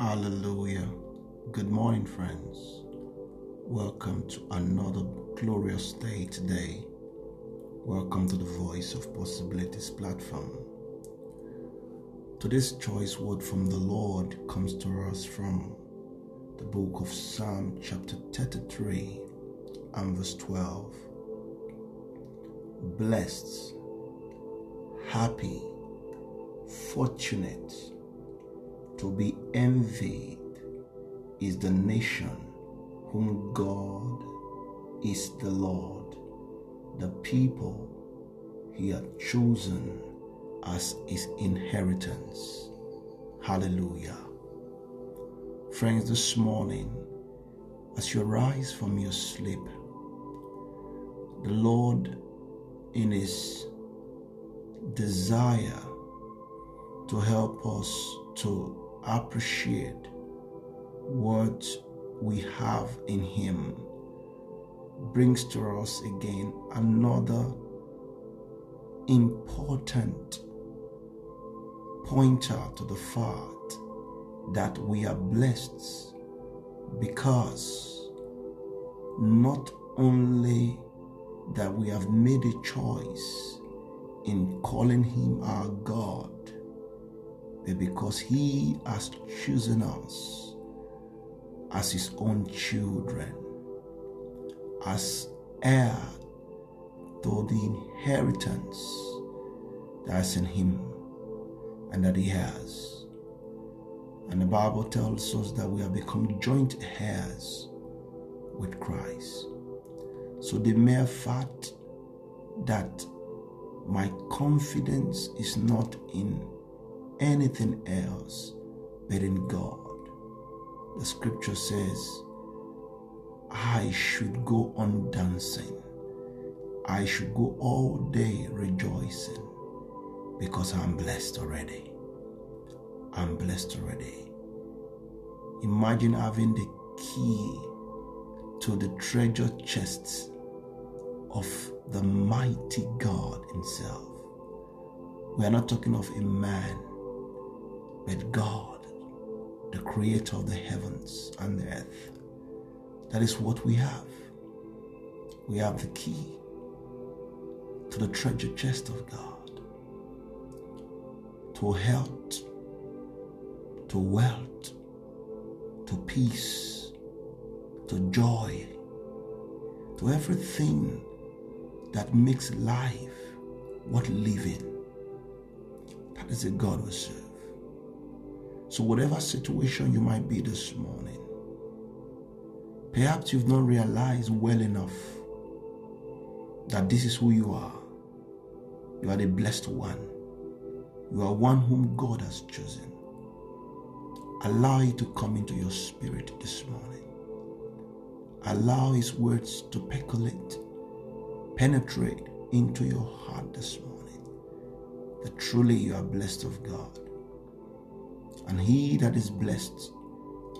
Hallelujah. Good morning, friends. Welcome to another glorious day today. Welcome to the Voice of Possibilities platform. Today's choice word from the Lord comes to us from the book of Psalm, chapter 33, and verse 12. Blessed, happy, fortunate, to be envied is the nation whom God is the Lord, the people he had chosen as his inheritance. Hallelujah. Friends, this morning, as you rise from your sleep, the Lord, in his desire to help us to appreciate what we have in Him brings to us again another important pointer to the fact that we are blessed because not only that we have made a choice in calling Him our God, but because He has chosen us as His own children, as heir to the inheritance that is in Him and that He has. And the Bible tells us that we have become joint heirs with Christ. So the mere fact that my confidence is not in anything else but in God. The scripture says, I should go on dancing. I should go all day rejoicing because I'm blessed already. I'm blessed already. Imagine having the key to the treasure chests of the mighty God Himself. We are not talking of a man but God, the creator of the heavens and the earth. That is what we have. We have the key to the treasure chest of God, to health, to wealth, to peace, to joy, to everything that makes life worth living. That is the God we serve. So, whatever situation you might be this morning, perhaps you've not realized well enough that this is who you are. You are the blessed one. You are one whom God has chosen. Allow it to come into your spirit this morning. Allow His words to percolate, penetrate into your heart this morning. That truly you are blessed of God. And he that is blessed,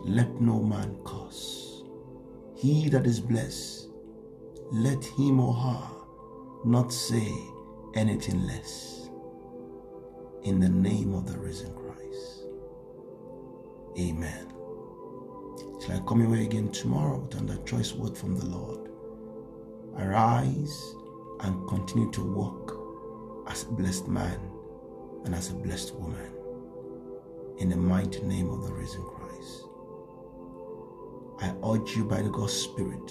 let no man curse. He that is blessed, let him or her not say anything less. In the name of the risen Christ. Amen. Shall I come your way again tomorrow with another choice word from the Lord? Arise and continue to walk as a blessed man and as a blessed woman in the mighty name of the risen Christ. I urge you by the God's Spirit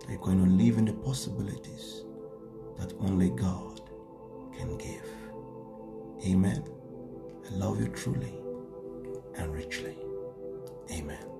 that you're going to live in the possibilities that only God can give. Amen. I love you truly and richly. Amen.